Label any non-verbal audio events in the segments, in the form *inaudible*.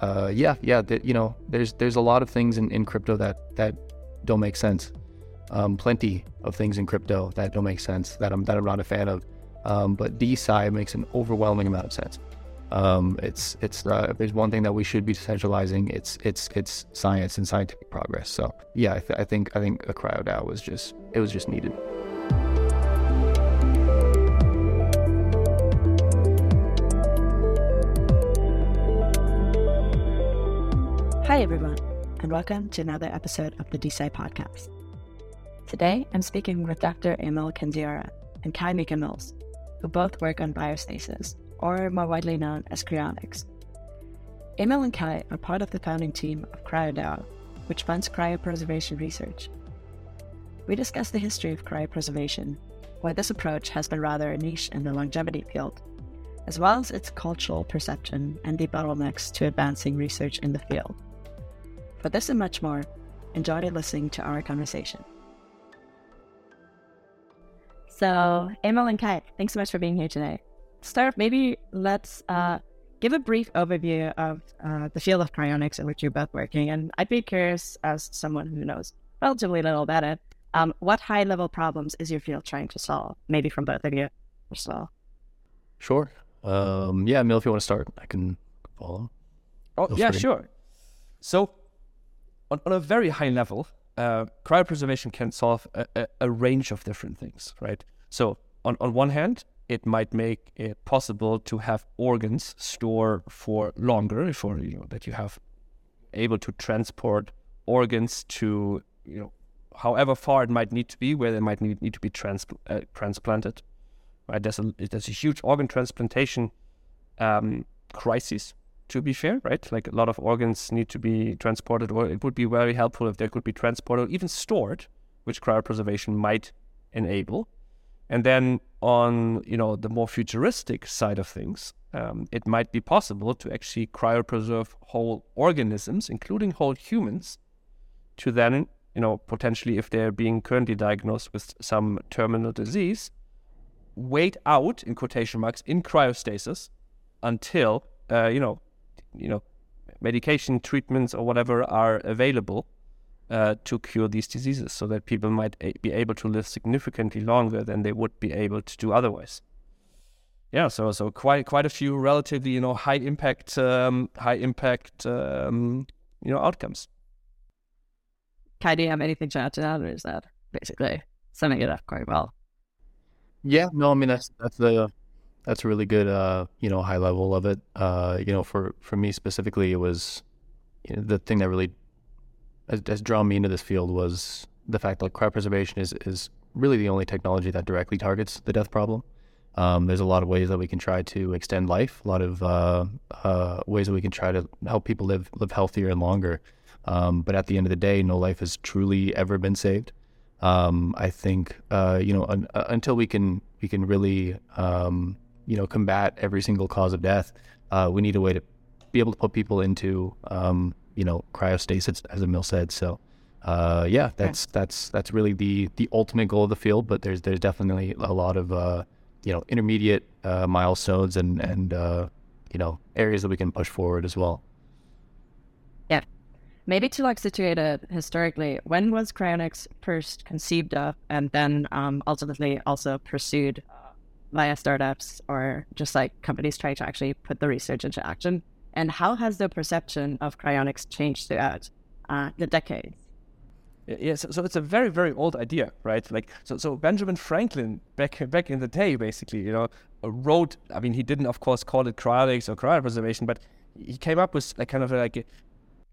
uh, yeah, yeah, th- you know, there's there's a lot of things in, in crypto that that don't make sense. Um, plenty of things in crypto that don't make sense that I'm that I'm not a fan of. Um, but DeSci makes an overwhelming amount of sense. Um, it's it's uh, if there's one thing that we should be decentralizing, it's it's it's science and scientific progress. So yeah, I, th- I think I think a cryo DAO was just it was just needed. Hi, everyone, and welcome to another episode of the DeSci podcast. Today, I'm speaking with Dr. Emil Kendziorra and Kai Micah Mills, who both work on biostasis, or more widely known as cryonics. Emil and Kai are part of the founding team of CryoDAO, which funds cryopreservation research. We discuss the history of cryopreservation, why this approach has been rather a niche in the longevity field, as well as its cultural perception and the bottlenecks to advancing research in the field. For this and much more, enjoy listening to our conversation. So, Emil and Kai, thanks so much for being here today. To start, maybe let's uh, give a brief overview of uh, the field of cryonics in which you're both working. And I'd be curious, as someone who knows relatively little about it, um, what high level problems is your field trying to solve? Maybe from both of you as well. Sure. Um, yeah, Emil, if you want to start, I can follow. Oh, Feel yeah, free. sure. So, on, on a very high level, uh, cryopreservation can solve a, a, a, range of different things, right? So, on, on one hand, it might make it possible to have organs store for longer, for you know that you have able to transport organs to you know however far it might need to be, where they might need, need to be trans, uh, transplanted. Right? There's a there's a huge organ transplantation um, crisis to be fair, right? Like a lot of organs need to be transported, or it would be very helpful if they could be transported, or even stored, which cryopreservation might enable. And then on you know the more futuristic side of things, um, it might be possible to actually cryopreserve whole organisms, including whole humans, to then you know potentially if they're being currently diagnosed with some terminal disease, wait out in quotation marks in cryostasis until uh, you know you know, medication treatments or whatever are available uh, to cure these diseases, so that people might a- be able to live significantly longer than they would be able to do otherwise. Yeah, so so quite quite a few relatively you know high impact um, high impact um, you know outcomes. Kai, do you have anything to add to that, or is that basically summing it up quite well? Yeah, no, I mean that's that's the that's a really good, uh, you know, high level of it. Uh, you know, for for me specifically, it was you know, the thing that really has, has, drawn me into this field was the fact that cryopreservation is is really the only technology that directly targets the death problem. Um, there's a lot of ways that we can try to extend life, a lot of uh, uh, ways that we can try to help people live live healthier and longer. Um, but at the end of the day, no life has truly ever been saved. Um, I think uh, you know un- uh, until we can we can really um, you know combat every single cause of death, uh, we need a way to be able to put people into um, you know cryostasis, as Emil said. So uh, yeah, that's okay. that's that's really the the ultimate goal of the field. But there's there's definitely a lot of uh, you know intermediate uh, milestones and and uh, you know areas that we can push forward as well. Yeah, maybe to like situate it historically, when was cryonics first conceived of, and then um, ultimately also pursued via startups or just like companies trying to actually put the research into action? And how has the perception of cryonics changed throughout uh, the decades? Yeah, so, so, it's a very, very old idea, right? Like, so, so Benjamin Franklin back back in the day, basically, you know, wrote. I mean, he didn't, of course, call it cryonics or cryopreservation, but he came up with like kind of like a,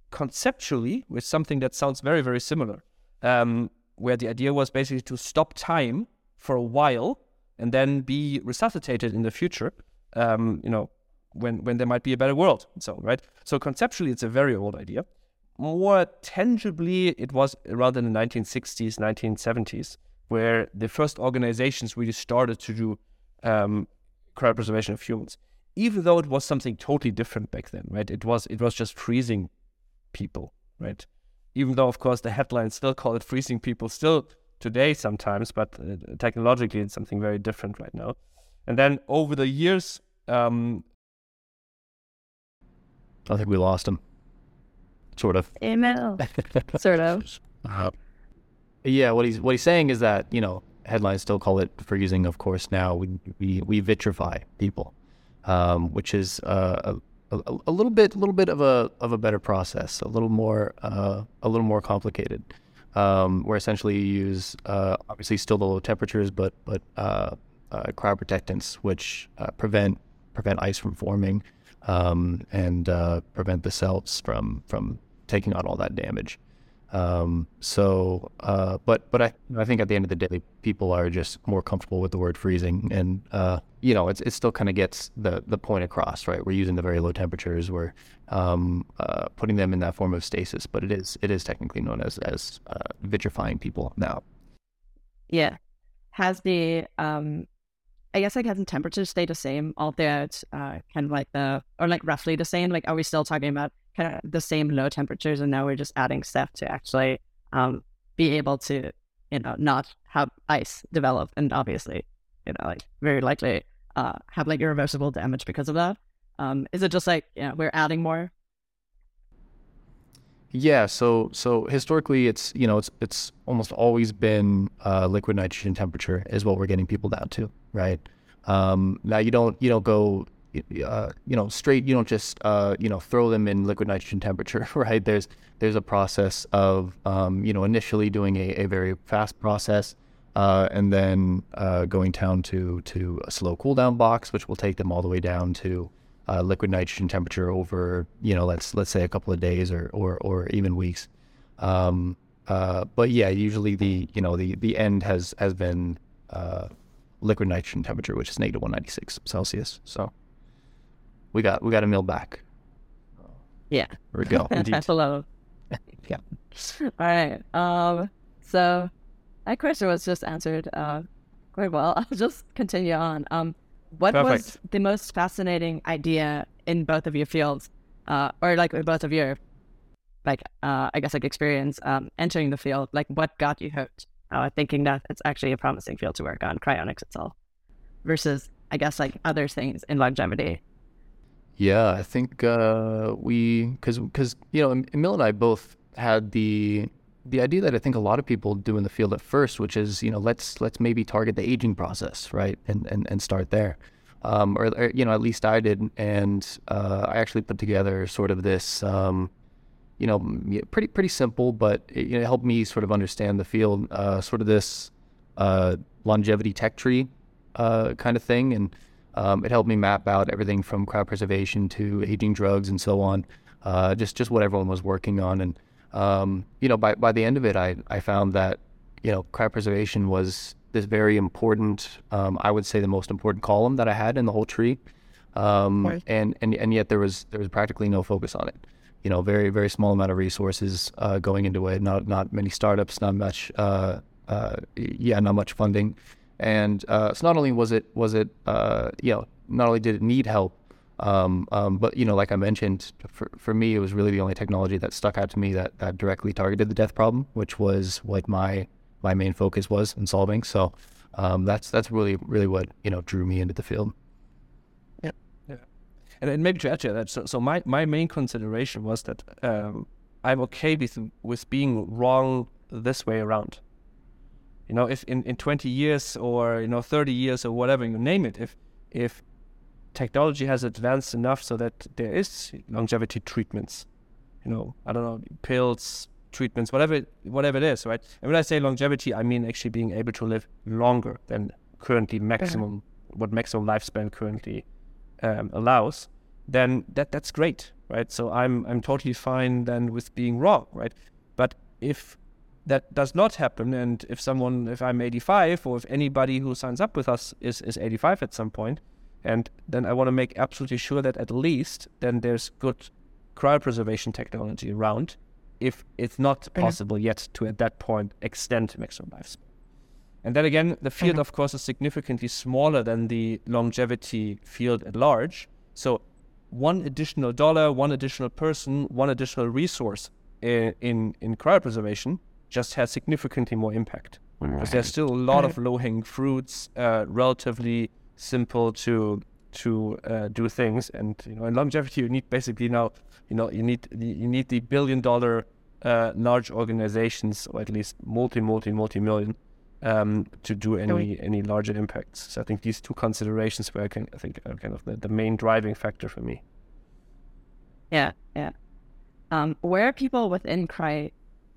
conceptually with something that sounds very, very similar. Um, where the idea was basically to stop time for a while and then be resuscitated in the future. Um, you know, when when there might be a better world. So right. So conceptually, it's a very old idea. More tangibly, it was around in the 1960s, 1970s, where the first organizations really started to do um, cryopreservation of humans. Even though it was something totally different back then, right? It was it was just freezing people, right? Even though, of course, the headlines still call it freezing people, still today sometimes, but uh, technologically it's something very different right now. And then over the years, um, I think we lost him. Sort of. Emil. *laughs* sort of. Uh, yeah, what he's what he's saying is that you know headlines still call it freezing. Of course, now we we, we vitrify people, um, which is uh, a, a, a, little bit a little bit of a of a better process, a little more uh, a little more complicated. Um, where essentially you use uh, obviously still the low temperatures, but but uh, uh, cryoprotectants which uh, prevent prevent ice from forming um, and prevent the cells from from taking on all that damage. Um, so, uh, but but I I think at the end of the day, people are just more comfortable with the word freezing, and uh, you know, it's it still kind of gets the the point across, right? We're using the very low temperatures, we're um, uh, putting them in that form of stasis, but it is it is technically known as as uh, vitrifying people now. Yeah, has the um, I guess like hasn't temperatures stay the same all throughout, uh, kind of like the or like roughly the same? Like, are we still talking about kind of the same low temperatures, and now we're just adding stuff to actually um, be able to, you know, not have ice develop, and obviously, you know, like very likely uh, have like irreversible damage because of that. Um, is it just like you know, we're adding more? Yeah, so so historically, it's you know it's it's almost always been uh, liquid nitrogen temperature is what we're getting people down to, right? Um, now you don't you don't go uh, you know, straight. You don't just uh, you know throw them in liquid nitrogen temperature, *laughs* right? There's there's a process of um, you know initially doing a, a very fast process, uh, and then uh, going down to to a slow cool down box, which will take them all the way down to uh, liquid nitrogen temperature over you know let's let's say a couple of days or or, or even weeks. Um, uh, but yeah, usually the you know the the end has has been liquid nitrogen temperature, which is negative 196 Celsius. So we got we got Emil back. Yeah. There we go. *laughs* That's a lot. *laughs* yeah. All right. Um. So that question was just answered uh, quite well. *laughs* I'll just continue on. Um. What Perfect. was the most fascinating idea in both of your fields, uh, or like both of your, like, uh, I guess like experience um, entering the field? Like, what got you hooked? Uh, thinking that it's actually a promising field to work on, cryonics itself, versus I guess like other things in longevity yeah, I think uh, we because because you know Emil and I both had the the idea that I think a lot of people do in the field at first, which is you know let's let's maybe target the aging process, right, and and, and start there, um, or, or, you know at least I did, and uh, I actually put together sort of this. Um, you know, pretty pretty simple, but it, you know, helped me sort of understand the field. Uh, sort of this uh, longevity tech tree uh, kind of thing, and um, it helped me map out everything from cryopreservation to aging drugs and so on, uh, just just what everyone was working on. And um, you know, by by the end of it, I I found that you know cryopreservation was this very important, um, I would say, the most important column that I had in the whole tree. Um, right. And and and yet there was there was practically no focus on it. You know, very very small amount of resources uh, going into it. Not not many startups. Not much. Uh, uh, yeah, not much funding. And uh, so not only was it was it uh, you know not only did it need help, um, um, but you know like I mentioned, for for me it was really the only technology that stuck out to me that that directly targeted the death problem, which was what my my main focus was in solving. So um, that's that's really really what you know drew me into the field. Yeah, yeah, and, and maybe to add to that, so, so my my main consideration was that um, I'm okay with with being wrong this way around you know, if in, in 20 years or, you know, 30 years or whatever you name it, if, if technology has advanced enough so that there is longevity treatments, you know, I don't know, pills, treatments, whatever, whatever it is, right? And when I say longevity, I mean actually being able to live longer than currently maximum, yeah. what maximum lifespan currently um, allows, then that that's great, right? So I'm I'm totally fine then with being wrong, right? But if that does not happen and if someone if i'm 85 or if anybody who signs up with us is, is 85 at some point and then i want to make absolutely sure that at least then there's good cryopreservation technology around if it's not mm-hmm. possible yet to at that point extend maximum lifespan and then again the field mm-hmm. of course is significantly smaller than the longevity field at large so one additional dollar one additional person one additional resource in in, in cryopreservation just has significantly more impact. Because there's still a lot of low hanging fruits, uh, relatively simple to to uh, do things. And you know, in longevity, you need basically now, you know, you need you need the billion dollar uh, large organizations, or at least multi multi multi million, um, to do any any larger impacts. So I think these two considerations were, I, can, I think, are kind of the, the main driving factor for me. Yeah, yeah. Um, where are people within cry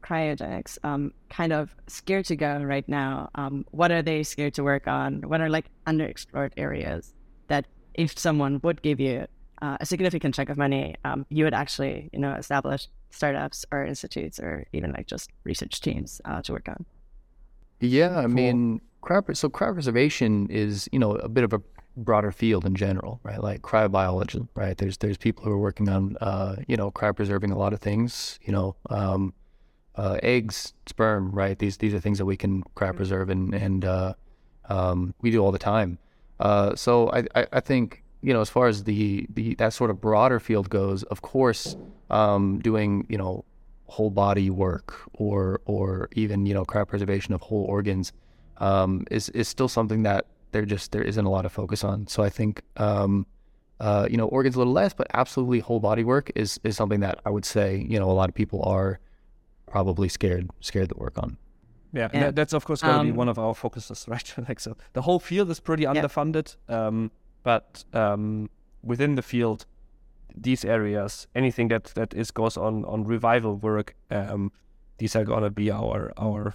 cryogenics um, kind of scared to go right now? Um, what are they scared to work on? What are like underexplored areas that if someone would give you uh, a significant chunk of money, um, you would actually, you know, establish startups or institutes or even like just research teams uh, to work on? Yeah, I cool. mean, cryo, so cryopreservation is, you know, a bit of a broader field in general, right? Like cryobiology, right? There's there's people who are working on, uh, you know, cryopreserving a lot of things, you know, um, uh, eggs, sperm, right? These these are things that we can cryopreserve and and uh, um, we do all the time. Uh, so I, I, I think you know as far as the the that sort of broader field goes, of course, um, doing you know whole body work or or even you know cryopreservation of whole organs um, is is still something that there just there isn't a lot of focus on. So I think um, uh, you know organs a little less, but absolutely whole body work is is something that I would say you know a lot of people are probably scared scared to work on. Yeah, yeah. That's of course going to um, be one of our focuses, *laughs* right? *laughs* like so, the whole field is pretty yeah. underfunded, um, but um, within the field, these areas, anything that that is goes on on revival work, um, these are going to be our our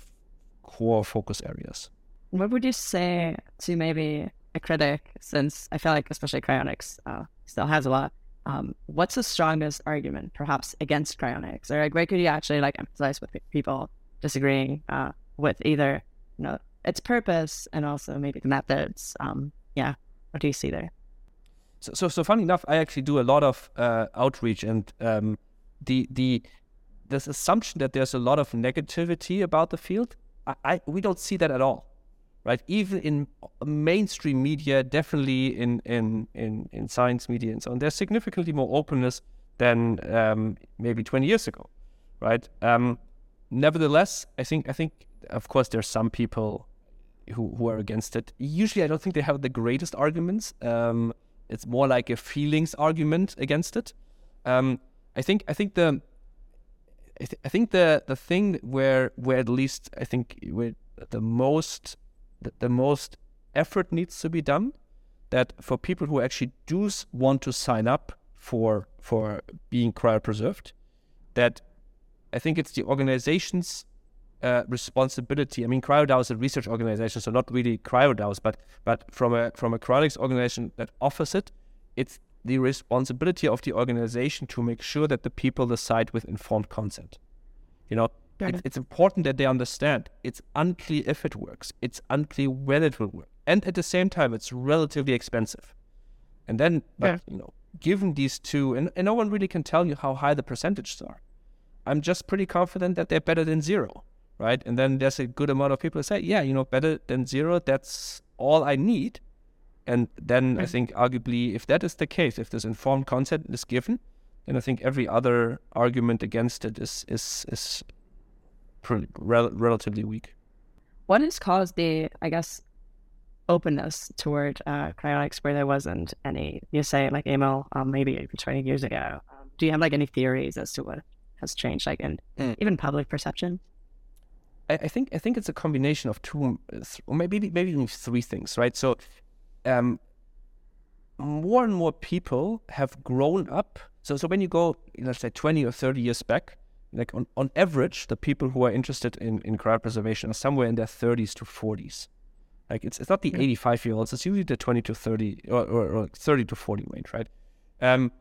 core focus areas. What would you say to maybe a critic, since I feel like especially cryonics uh, still has a lot um, what's the strongest argument perhaps against cryonics? Or like where could you actually like emphasize with people disagreeing uh, with either you know its purpose and also maybe the methods? Um, yeah. What do you see there? So, so, so funny enough i actually do a lot of uh, outreach and um, the the this assumption that there's a lot of negativity about the field I, I we don't see that at all right? Even in mainstream media, definitely in in in, in science media and so on, there's significantly more openness than um, maybe 20 years ago, right? Um, nevertheless, I think I think of course there's some people who who are against it. Usually, I don't think they have the greatest arguments. Um, it's more like a feelings argument against it. Um, I think I think the I, th- I, think the the thing where where at least I think where the most the, the most effort needs to be done that for people who actually do want to sign up for for being cryopreserved, that I think it's the organization's uh, responsibility. I mean, CryoDAO is a research organization, so not really CryoDAOs, but but from a from a cryonics organization that offers it, it's the responsibility of the organization to make sure that the people decide with informed consent. You know, it's, it's important that they understand it's unclear if it works. It's unclear when it will work. And at the same time, it's relatively expensive. And then, but, yeah. you know, given these two, and, and no one really can tell you how high the percentages are. I'm just pretty confident that they're better than zero, right? And then there's a good amount of people who say, yeah, you know, better than zero, that's all I need. And then I think, arguably, if that is the case, if this informed consent is given, then I think every other argument against it is is is pretty, rel- relatively weak. What has caused the, I guess, openness toward uh, cryonics where there wasn't any? You say like Emil, um, maybe 20 years ago. Um, do you have like any theories as to what has changed, like in mm. even public perception? I, I, think I think it's a combination of two, or maybe maybe even three things, right? So, um, more and more people have grown up. So so when you go, let's say 20 or 30 years back, like on, on average, the people who are interested in, in cryopreservation are somewhere in their 30s to 40s. Like it's, it's not the 85 year olds, it's usually the 20 to 30 or, or, or 30 to 40 range, right? Um,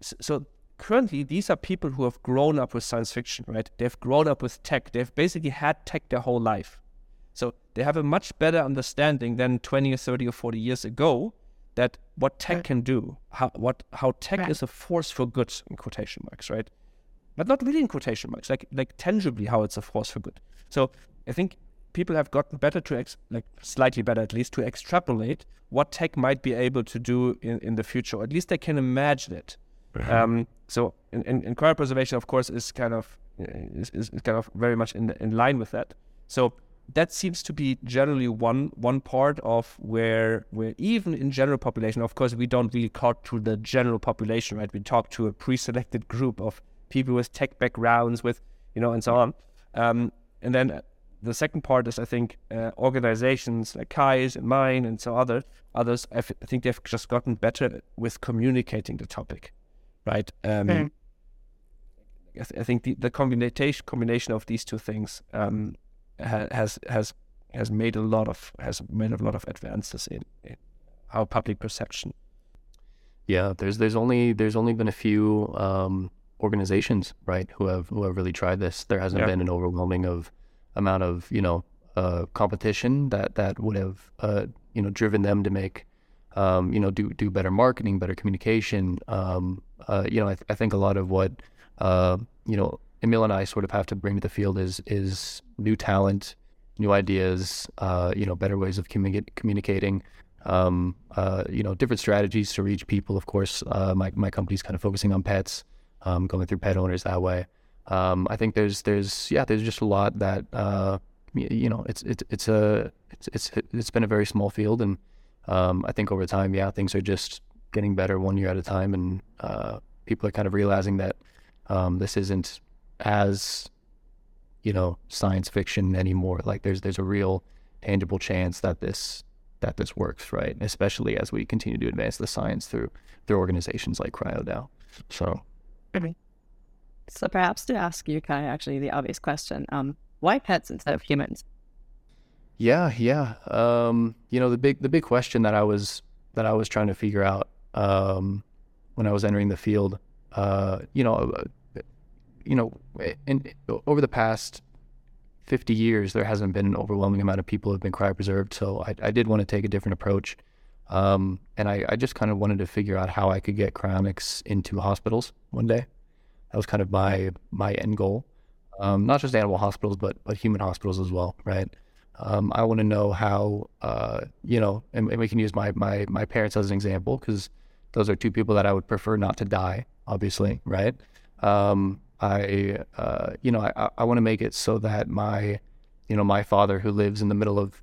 so, so, currently, these are people who have grown up with science fiction, right? They've grown up with tech. They've basically had tech their whole life. So they have a much better understanding than 20 or 30 or 40 years ago that what tech right. can do, how what how tech right. is a force for good in quotation marks, right? But not really in quotation marks, like like tangibly how it's a force for good. So I think people have gotten better to ex- like slightly better at least to extrapolate what tech might be able to do in, in the future, or at least they can imagine it. Mm-hmm. Um, so in, in, in cryopreservation, of course, is kind of is, is kind of very much in in line with that. So that seems to be generally one one part of where where even in general population, of course, we don't really talk to the general population, right? We talk to a pre-selected group of people with tech backgrounds, with you know, and so on. Um, and then the second part is, I think, uh, organizations like Kai's and mine and so other others. I, f- I think they've just gotten better with communicating the topic, right? Um, mm. I, th- I, think the, the combination combination of these two things um, ha- has has has made a lot of has made a lot of advances in, in our public perception. Yeah, there's there's only there's only been a few um, organizations, right, who have who have really tried this. There hasn't yeah. been an overwhelming of amount of you know uh, competition that that would have uh, you know driven them to make um, you know do do better marketing, better communication. Um, uh, you know, I, th- I, think a lot of what uh, you know Emil and I sort of have to bring to the field is is new talent, new ideas, uh, you know, better ways of communi- communicating. Um, uh, you know, different strategies to reach people. Of course, uh, my my company's kind of focusing on pets, um, going through pet owners that way. Um, I think there's there's yeah there's just a lot that uh, you know it's it's it's a it's it's it's been a very small field and um, I think over time yeah things are just getting better one year at a time and uh, people are kind of realizing that um, this isn't as you know science fiction anymore. Like there's there's a real tangible chance that this that this works, right? Especially as we continue to advance the science through through organizations like CryoDAO. So. Mm-hmm. So perhaps to ask you, Kai, actually the obvious question: um, Why pets instead of humans? Yeah, yeah. Um, you know the big the big question that I was that I was trying to figure out um, when I was entering the field. Uh, you know, you know, in, over the past 50 years, there hasn't been an overwhelming amount of people who have been cryopreserved. So I, I did want to take a different approach. Um, and I, I, just kind of wanted to figure out how I could get cryonics into hospitals one day. That was kind of my my end goal. Um, not just animal hospitals, but but human hospitals as well, right? Um, I want to know how, uh, you know, and, and, we can use my my my parents as an example because those are two people that I would prefer not to die, obviously, right? Um, I, uh, you know, I, I want to make it so that my, you know, my father who lives in the middle of,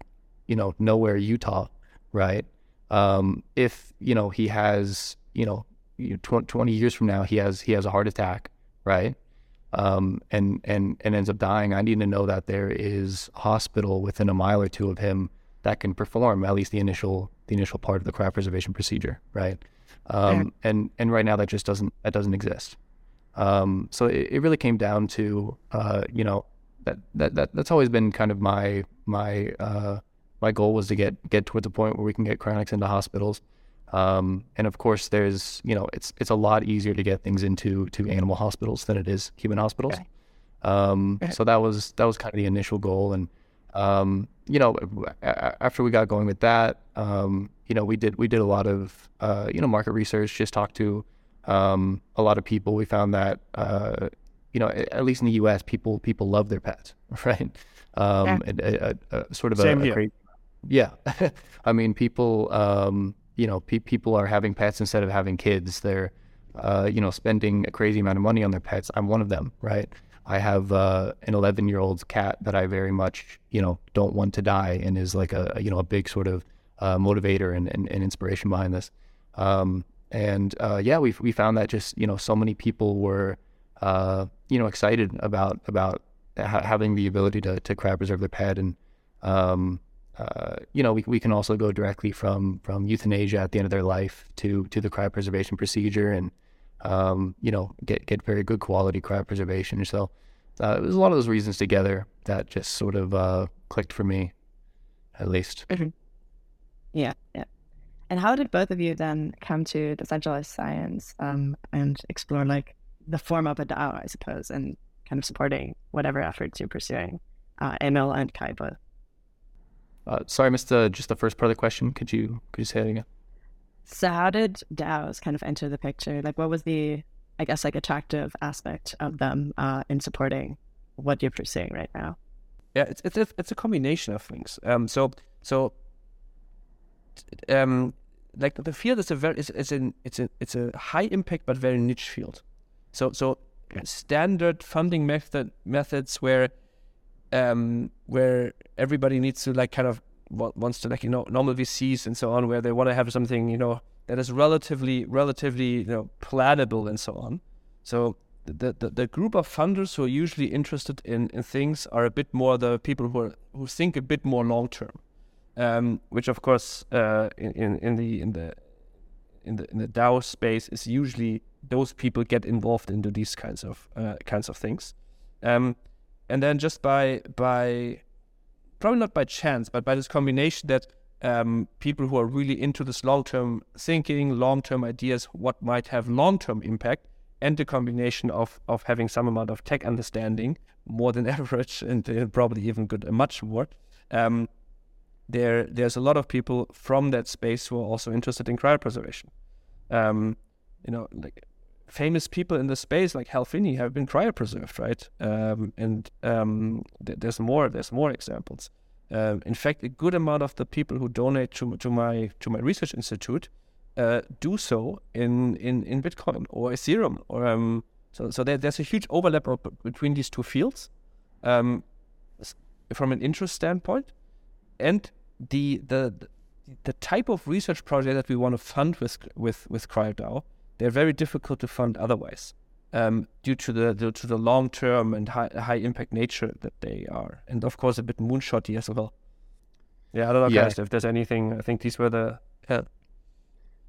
you know, nowhere, Utah, right? Um, if, you know, he has, you know, 20 years from now, he has, he has a heart attack, right? Um, and, and, and ends up dying. I need to know that there is a hospital within a mile or two of him that can perform at least the initial, the initial part of the cryopreservation procedure, right? Um, and, and right now that just doesn't, that doesn't exist. Um, so it, it, really came down to, uh, you know, that, that, that that's always been kind of my, my, uh, my goal was to get, get towards a point where we can get cryonics into hospitals. Um, and of course there's, you know, it's, it's a lot easier to get things into, to animal hospitals than it is human hospitals. Okay. Um, okay. so that was, that was kind of the initial goal. And, um, you know, after we got going with that, um, you know, we did, we did a lot of, uh, you know, market research, just talked to, um, a lot of people. We found that uh, you know, at least in the U.S., people people love their pets, *laughs* right? Um, yeah. a, a, a, sort of Same a, here. Yeah. *laughs* I mean, people, um, you know, pe- people are having pets instead of having kids. They're, uh, you know, spending a crazy amount of money on their pets. I'm one of them, right? I have uh, an 11 year old cat that I very much, you know, don't want to die, and is like a you know a big sort of uh, motivator and, and, and, inspiration behind this. Um, and uh, yeah, we we found that just you know so many people were uh, you know excited about about ha- having the ability to to cryopreserve their pet, and um, you know we we can also go directly from from euthanasia at the end of their life to to the cryopreservation procedure, and um, you know get get very good quality cryopreservation. So uh, it was a lot of those reasons together that just sort of uh, clicked for me, at least. Mm-hmm. Yeah, yeah. And how did both of you then come to decentralized science um, and explore like the form of a DAO, I suppose, and kind of supporting whatever efforts you're pursuing, uh, Emil and Kai both? Uh, sorry, I missed the, just the first part of the question. Could you could you say it again? So how did DAOs kind of enter the picture? Like, what was the, I guess, like attractive aspect of them uh, in supporting what you're pursuing right now? Yeah, it's it's a, it's a combination of things. Um, so so um, like the field is a very it's, it's an it's a it's a high impact but very niche field. So so standard funding method methods where um, where everybody needs to like kind of wants to like you know normal VCs and so on, where they want to have something you know that is relatively relatively you know plannable and so on. So the, the, the group of funders who are usually interested in, in things are a bit more the people who are, who think a bit more long term, um, which of course uh, in, in the in the in the in the DAO space is usually those people get involved into these kinds of uh, kinds of things, um, and then just by by probably not by chance, but by this combination that um, people who are really into this long term thinking, long term ideas, what might have long term impact, and the combination of of having some amount of tech understanding, more than *laughs* average, and uh, probably even good, much more. Um, there, there's a lot of people from that space who are also interested in cryopreservation. Um, you know, like famous people in the space like Hal Finney have been cryopreserved, right? Um, and um, th- there's more. There's more examples. Um, in fact, a good amount of the people who donate to, to my to my research institute uh, do so in, in, in Bitcoin or Ethereum. Or um, so so there, there's a huge overlap between these two fields um, from an interest standpoint, and the the the type of research project that we want to fund with with with CryoDAO, they're very difficult to fund otherwise. Um, due to the, the, to the long term and high high impact nature that they are, and of course a bit moonshotty as well. Yeah, I don't know, yeah. guys, if there's anything. I think these were the yeah,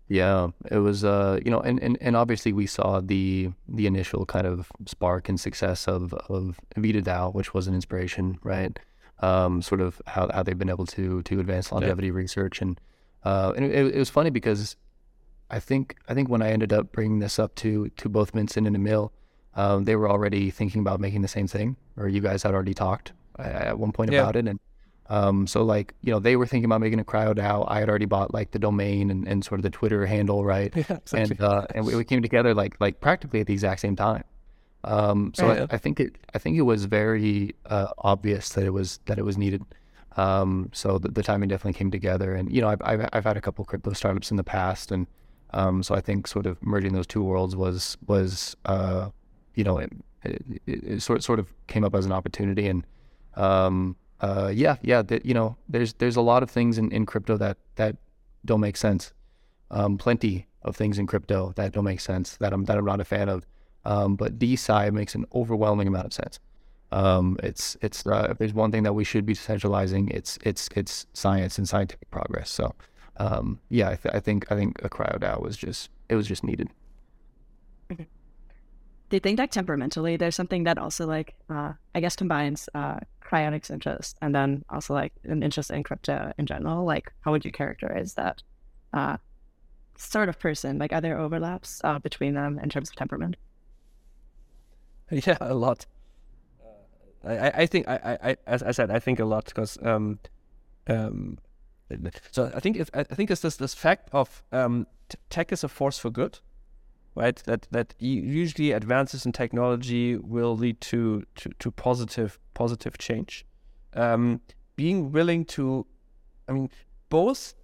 yeah, it was uh, you know, and, and, and obviously we saw the the initial kind of spark and success of of VitaDAO, which was an inspiration, right? Um, sort of how, how they've been able to to advance longevity yeah. research and uh, and it, it, was funny because I think I think when I ended up bringing this up to to both Vincent and Emil, um, they were already thinking about making the same thing, or you guys had already talked uh, at one point yeah. about it, and um, so like, you know, they were thinking about making a cryo DAO. I had already bought like the domain and, and sort of the Twitter handle, right? *laughs* Yeah. And uh, and we, we, came together like like practically at the exact same time. Um, so I, I, think it I think it was very uh, obvious that it was that it was needed. Um, so the, the, timing definitely came together. And you know, I've, I've, I've had a couple crypto startups in the past, and um, so I think sort of merging those two worlds was was uh, you know it, it, it, sort sort of came up as an opportunity and um, uh, yeah, yeah, you know, there's there's a lot of things in, in crypto that that don't make sense. Um, plenty of things in crypto that don't make sense that I'm that I'm not a fan of. Um, but DeSci makes an overwhelming amount of sense. Um, it's it's uh, if there's one thing that we should be decentralizing, it's it's it's science and scientific progress. So um, yeah, I, th- I, think I think a cryo DAO was just it was just needed. Okay. Do you think that temperamentally there's something that also like uh, I guess combines uh, cryonics interest and then also like an interest in crypto in general like how would you characterize that uh, sort of person like are there overlaps uh, between them in terms of temperament *laughs* yeah a lot uh, I, I think I, I as I said I think a lot because um, um, so I think I think it's this this fact of um, tech is a force for good right? That that usually advances in technology will lead to to, to positive positive change. Um, being willing to, I mean, both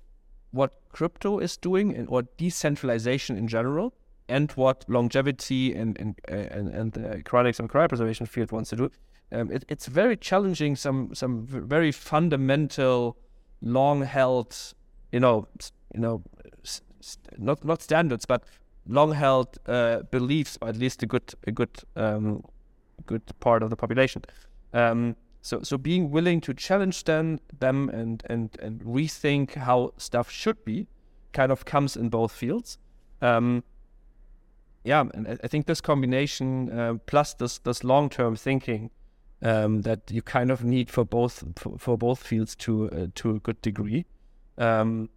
what crypto is doing and or decentralization in general, and what longevity and and and, and the cryonics and cryopreservation field wants to do. Um, it, it's very challenging. Some some very fundamental, long held, you know, you know, not not standards, but long held uh, beliefs, or at least a good a good um, good part of the population. Um, so so being willing to challenge them them and and and rethink how stuff should be, kind of comes in both fields. Um, yeah, and I think this combination uh, plus this this long term thinking um, that you kind of need for both for, for both fields to uh, to a good degree. Um,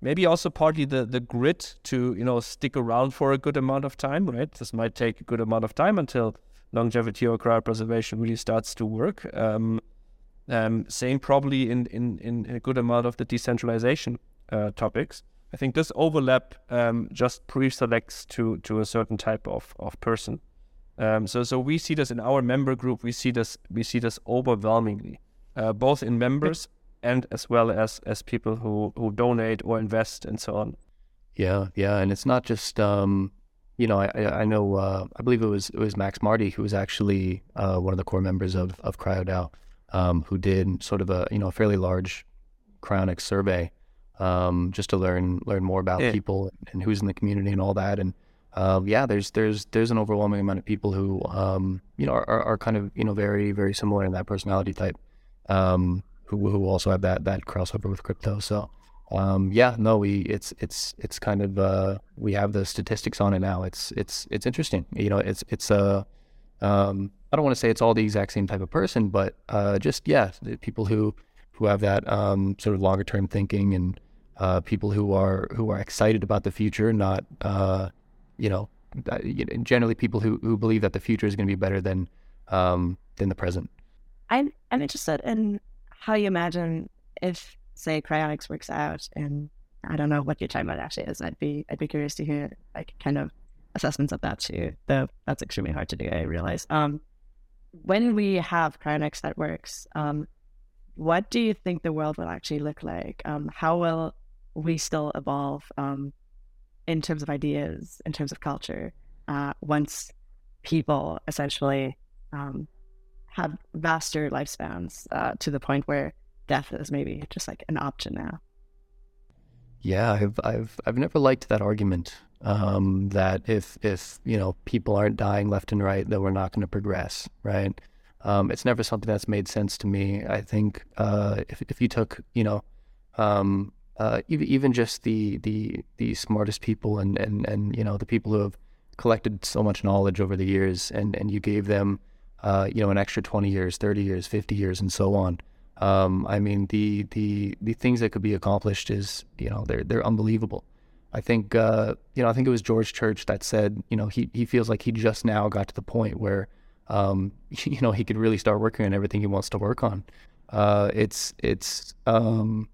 maybe also partly the the grit to you know stick around for a good amount of time right? This might take a good amount of time until longevity or cryopreservation really starts to work. Um, um, same probably in, in in a good amount of the decentralization uh, topics. I think this overlap um, just pre-selects to to a certain type of of person um, so so we see this in our member group we see this we see this overwhelmingly uh, both in members and as well as as people who who donate or invest and so on. Yeah, yeah, and it's not just um, you know I I know uh, I believe it was it was Max Marty who was actually uh, one of the core members of of CryoDAO. um, who did sort of a you know a fairly large cryonics survey um, just to learn learn more about Yeah. people and who's in the community and all that. And uh, yeah, there's there's there's an overwhelming amount of people who um, you know are, are kind of you know very very similar in that personality type, um, who who also have that that crossover with crypto. So um, yeah, no, we it's it's it's kind of uh, we have the statistics on it now. It's it's it's interesting. You know, it's it's uh, um, I don't want to say it's all the exact same type of person, but uh, just yeah, people who who have that um, sort of longer term thinking and uh, people who are who are excited about the future, not uh, you know, generally people who, who believe that the future is going to be better than um, than the present. I'm I'm interested in how you imagine if, say, cryonics works out, and I don't know what your timeline actually is. I'd be I'd be curious to hear like kind of assessments of that too. Though that's extremely hard to do, I realize. Um, when we have cryonics that works, um, what do you think the world will actually look like? Um, how will we still evolve um, in terms of ideas, in terms of culture, uh, once people essentially um, have vaster lifespans uh, to the point where death is maybe just like an option now. Yeah, I've I've I've never liked that argument um, that if if you know people aren't dying left and right, that we're not going to progress, right? Um, it's never something that's made sense to me. I think uh, if if you took you know um, uh, even even just the the the smartest people and and and you know the people who have collected so much knowledge over the years, and and you gave them uh, you know an extra twenty years, thirty years, fifty years, and so on. Um, I mean, the the the things that could be accomplished is you know they're they're unbelievable. I think uh, you know I think it was George Church that said you know he he feels like he just now got to the point where um, *laughs* you know he could really start working on everything he wants to work on. Uh, it's it's um,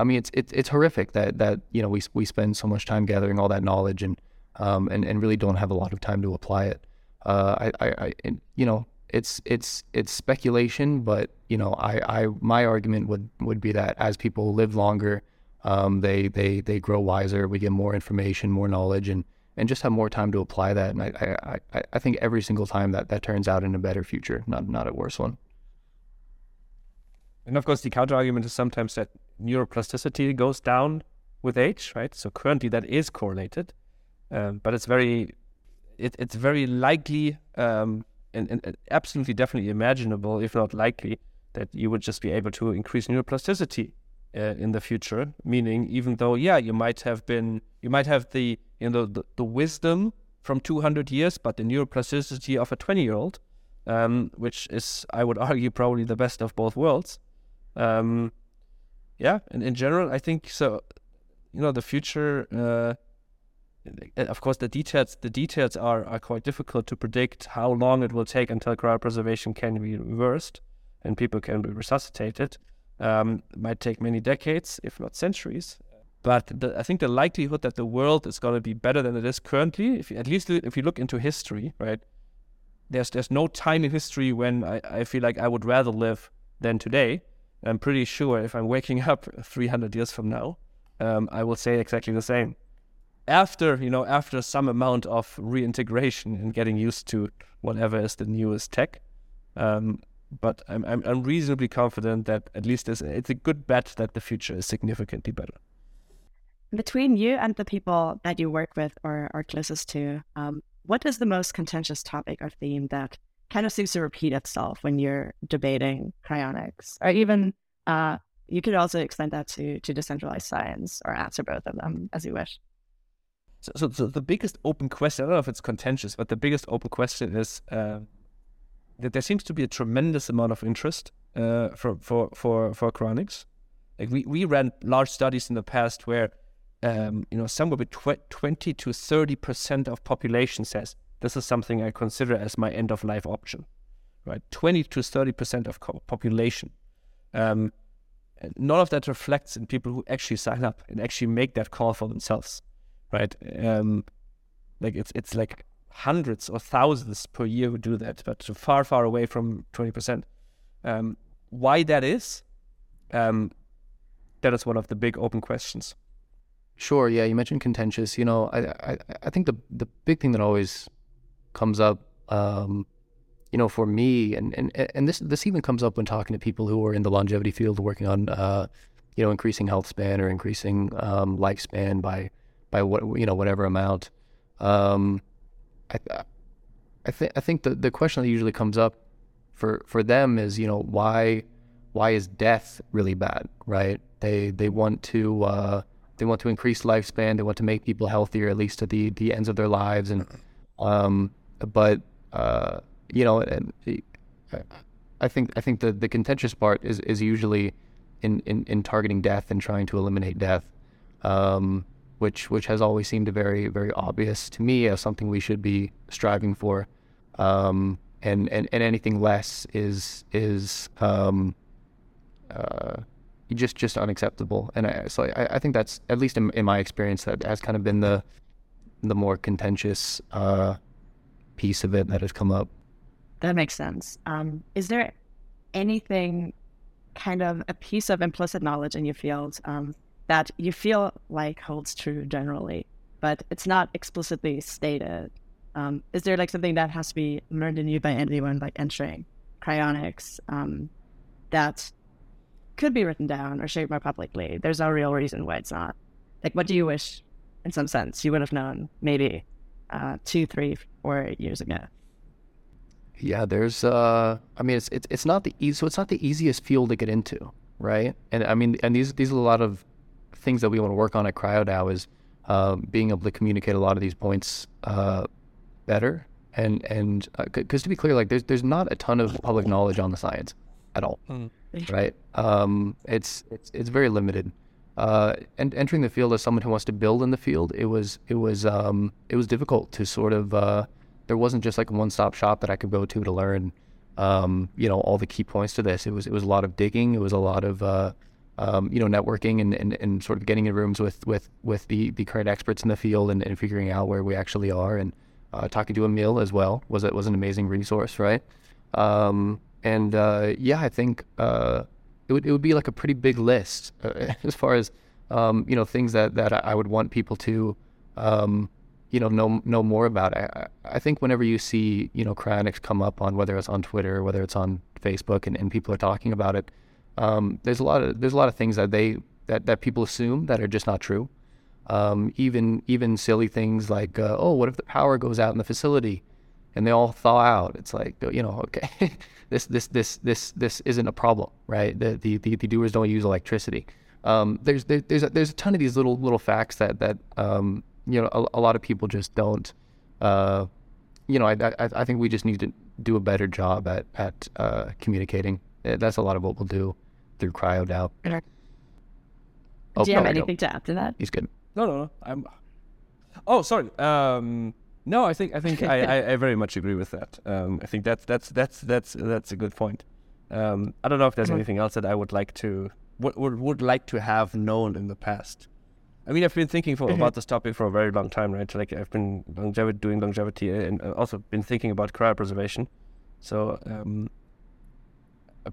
I mean it's it's it's horrific that that you know we we spend so much time gathering all that knowledge and um, and and really don't have a lot of time to apply it. Uh, I, I, I you know it's it's it's speculation, but you know, I, I my argument would would be that as people live longer, um, they they they grow wiser. We get more information, more knowledge, and and just have more time to apply that. And I I, I, I think every single time that that turns out in a better future, not not a worse one. And of course, the counter argument is sometimes that neuroplasticity goes down with age, right? So currently that is correlated, um, but it's very it, it's very likely um, and, and, absolutely definitely imaginable, if not likely, that you would just be able to increase neuroplasticity uh, in the future. Meaning, even though, yeah, you might have been, you might have the, you know, the, the wisdom from 200 years, but the neuroplasticity of a 20 year old, um, which is, I would *laughs* argue, probably the best of both worlds. Um, yeah, and in general, I think so. You know, the future. Uh, of course the details the details are, are quite difficult to predict how long it will take until cryopreservation can be reversed and people can be resuscitated um, might take many decades if not centuries but the, I think the likelihood that the world is going to be better than it is currently if you, at least if you look into history right there's there's no time in history when I, I feel like I would rather live than today I'm pretty sure if I'm waking *laughs* up 300 years from now um, I will say exactly the same. After you know after some amount of reintegration and getting used to whatever is the newest tech um, but I'm, I'm, I'm reasonably confident that at least it's, it's a good bet that the future is significantly better. Between you and the people that you work with or are closest to um, what is the most contentious topic or theme that kind of seems to repeat itself when you're debating cryonics or even uh, you could also extend that to, to decentralized science or answer both of them as you wish so, so, so, the biggest open question, I don't know if it's contentious, but the biggest open question is uh, that there seems to be a tremendous amount of interest uh, for, for, for, for cryonics. Like we, we ran large studies in the past where, um, you know, somewhere between 20 to 30% of population says, this is something I consider as my end of life option, right? 20 to 30% of population. Um, none of that reflects in people who actually sign up and actually make that call for themselves right? Um, like it's it's like hundreds or thousands per year who do that, but far far away from twenty percent. Um, why that is, um, that is one of the big open questions. Sure. Yeah, you mentioned contentious. You know, I I, I think the the big thing that always comes up um, you know, for me, and and and this this even comes up when talking to people who are in the longevity field, working on, uh, you know, increasing health span or increasing um, lifespan by by what you know whatever amount. Um, I I think I think the the question that usually comes up for for them is you know why why is death really bad, right? They they want to uh, they want to increase lifespan. They want to make people healthier, at least to the the ends of their lives, and um, but uh, you know, I think I think the, the contentious part is, is usually in, in, in targeting death and trying to eliminate death, um, which which has always seemed very very obvious to me as something we should be striving for, um, and, and and anything less is is um, uh, just just unacceptable. And I, so I, I think that's at least in, in my experience that has kind of been the the more contentious uh, piece of it that has come up. That makes sense. Um, is there anything kind of a piece of implicit knowledge in your field um, that you feel like holds true generally, but it's not explicitly stated? Um, is there like something that has to be learned in you by anyone like entering cryonics um, that could be written down or shared more publicly? There's no real reason why it's not. Like, what do you wish, in some sense, you would have known maybe uh, two, three, four years ago? Yeah, there's. Uh, I mean, it's it's it's not the easy. So it's not the easiest field to get into, right? And I mean, and these these are a lot of things that we want to work on at CryoDAO is uh, being able to communicate a lot of these points uh, better. And and because uh, to be clear, like there's there's not a ton of public knowledge on the science at all, mm. right? Um, it's it's it's very limited. Uh, and entering the field as someone who wants to build in the field, it was it was um, it was difficult to sort of uh, there wasn't just like a one-stop shop that I could go to to learn, um, you know, all the key points to this. It was it was a lot of digging. It was a lot of uh, um, you know networking and, and, and sort of getting in rooms with with with the, the current experts in the field and, and figuring out where we actually are and uh, talking to Emil as well was was an amazing resource, right? Um, and uh, yeah, I think uh, it would it would be like a pretty big list uh, *laughs* as far as um, you know things that that I would want people to um, you know know know more about. I, I think whenever you see you know cryonics come up on whether it's on Twitter, whether it's on Facebook, and, and people are talking about it, um, there's a lot of there's a lot of things that they that, that people assume that are just not true. Um, even even silly things like uh, oh, what if the power goes out in the facility, and they all thaw out? It's like you know okay, *laughs* this this this this this isn't a problem, right? The the the, the dewars don't use electricity. Um, there's there, there's a, there's a ton of these little little facts that that um, you know, a, a lot of people just don't. Uh, you know, I, I, I think we just need to do a better job at at uh, communicating. Uh, that's a lot of what we'll do through CryoDAO. Oh, do you have anything to add to that? He's good. No, no, no. I'm. Oh, sorry. Um, no, I think I think I, I, very much agree with that. Um, I think that's that's that's that's that's a good point. Um, I don't know if there's mm-hmm. anything else that I would like to would, would would like to have known in the past. I mean, I've been thinking for, mm-hmm. about this topic for a very long time, right? Like I've been longevity, doing longevity, and also been thinking about cryopreservation. So, um,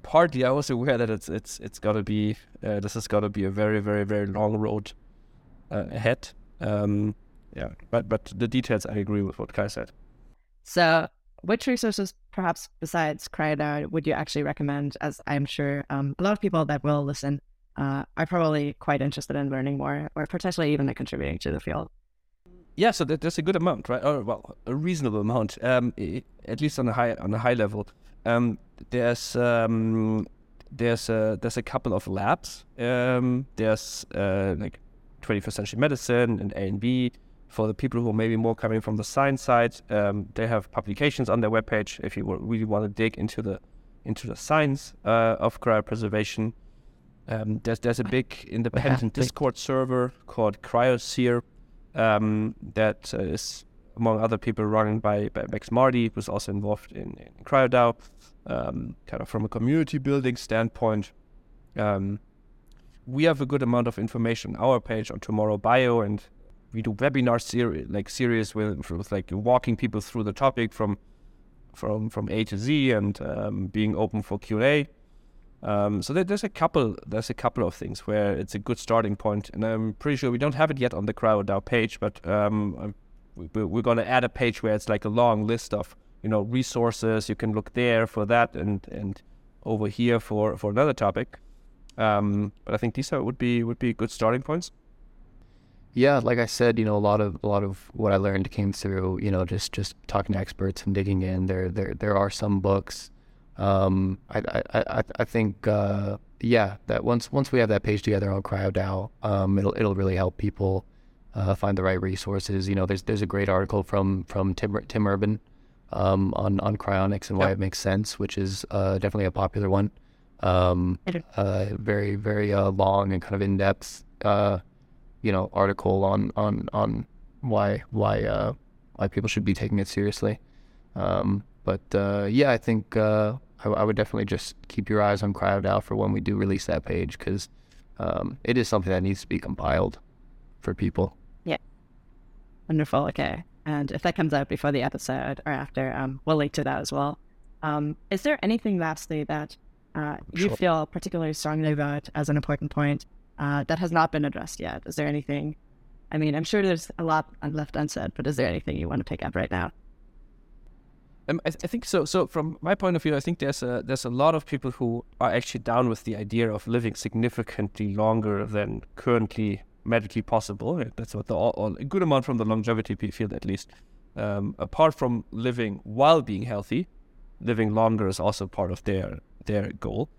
partly I was aware that it's it's it's got to be uh, this has got to be a very very very long road uh, ahead. Um, yeah, but but the details I agree with what Kai said. So, which resources, perhaps besides CryoDAO, would you actually recommend? As I'm sure um, a lot of people that will listen uh, are probably quite interested in learning more or potentially even contributing to the field. Yeah, so there's a good amount, right? Or well, a reasonable amount, um, at least on a high on a high level. Um, there's um, there's a there's a couple of labs. Um, there's uh, like 21st century medicine and A and B. For the people who are maybe more coming from the science side, um, they have publications on their webpage. If you really want to dig into the into the science uh, of cryopreservation, um, there's there's a big independent Discord server called Cryosphere um, that uh, is among other people run by, by Max Marty, who's also involved in, in CryoDAO, um, kind of from a community building standpoint. Um, we have a good amount of information on our page on Tomorrow Bio, and we do webinar series like series with, with like walking people through the topic from from from A to Z and um, being open for Q and A. Um, so there, there's a couple there's a couple of things where it's a good starting point, and I'm pretty sure we don't have it yet on the CryoDAO page, but um, we, are going to add a page where it's like a long list of you know resources. You can look there for that, and and over here for for another topic. Um, but I think these are, would be would be good starting points. Yeah, like I said, you know, a lot of a lot of what I learned came through, you know, just just talking to experts and digging in. There there there are some books. Um, I I I, I think uh, yeah that once once we have that page together on CryoDAO, um, it'll it'll really help people uh, find the right resources. You know, there's there's a great article from from Tim Tim Urban um, on on cryonics and why yep. it makes sense, which is uh, definitely a popular one. Um, uh, very very uh, long and kind of in depth uh, you know article on on on why why uh, why people should be taking it seriously. Um, but uh, yeah, I think uh, I, I, would definitely just keep your eyes on CryoDAO for when we do release that page because um, it is something that needs to be compiled for people. Yeah, wonderful. Okay, and if that comes out before the episode or after, um, we'll link to that as well. Um, is there anything lastly that uh, you sure. feel particularly strongly about as an important point uh, that has not been addressed yet? Is there anything? I mean, I'm sure there's a lot left unsaid, but is there anything you want to pick up right now? Um, I, th- I, think so. So from my point of view, I think there's a there's a lot of people who are actually down with the idea of living significantly longer than currently medically possible. That's what the all, all, a good amount from the longevity field, at least. Um, apart from living while being healthy, living longer is also part of their their goal.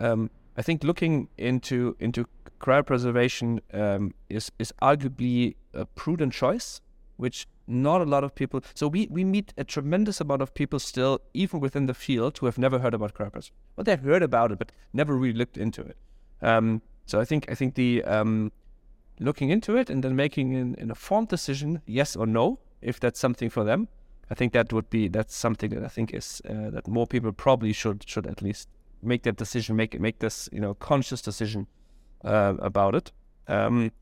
Um, I think looking into into cryopreservation um, is is arguably a prudent choice, which not a lot of people. So we we meet a tremendous amount of people still, even within the field, who have never heard about cryopreservation. Well, they've heard about it, but never really looked into it. Um, so I think I think the um, looking into it and then making an, an informed decision, yes or no, if that's something for them. I think that would be that's something that I think is uh, that more people probably should should at least make that decision, make make this you know conscious decision uh, about it. Um,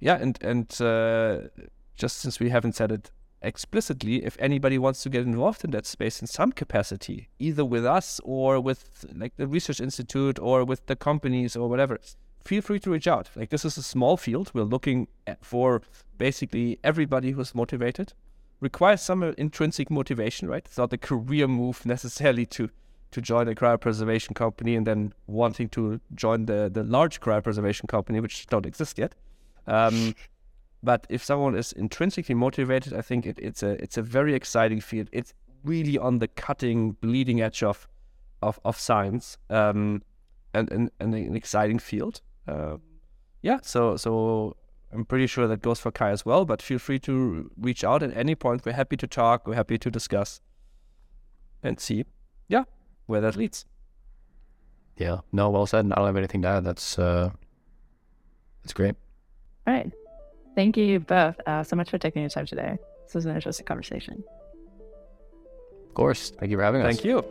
yeah, and and uh, just since we haven't said it explicitly, if anybody wants to get involved in that space in some capacity, either with us or with like the research institute or with the companies or whatever, feel free to reach out. Like this is a small field. We're looking for basically everybody who's motivated. Requires some intrinsic motivation, right? It's not a career move necessarily to to join a cryopreservation company and then wanting to join the, the large cryopreservation company, which don't exist yet. Um, but if someone is intrinsically motivated, I think it, it's a it's a very exciting field. It's really on the cutting, bleeding edge of of, of science, um, and, and, and an exciting field. Uh, yeah, so so I'm pretty sure that goes for Kai as well. But feel free to reach out at any point. We're happy to talk. We're happy to discuss and see. Yeah, where that leads. Yeah, no, well said. I don't have anything to add. That's uh, that's great. All right, thank you both uh, so much for taking your time today. This was an interesting conversation. Of course, thank you for having us. Thank you.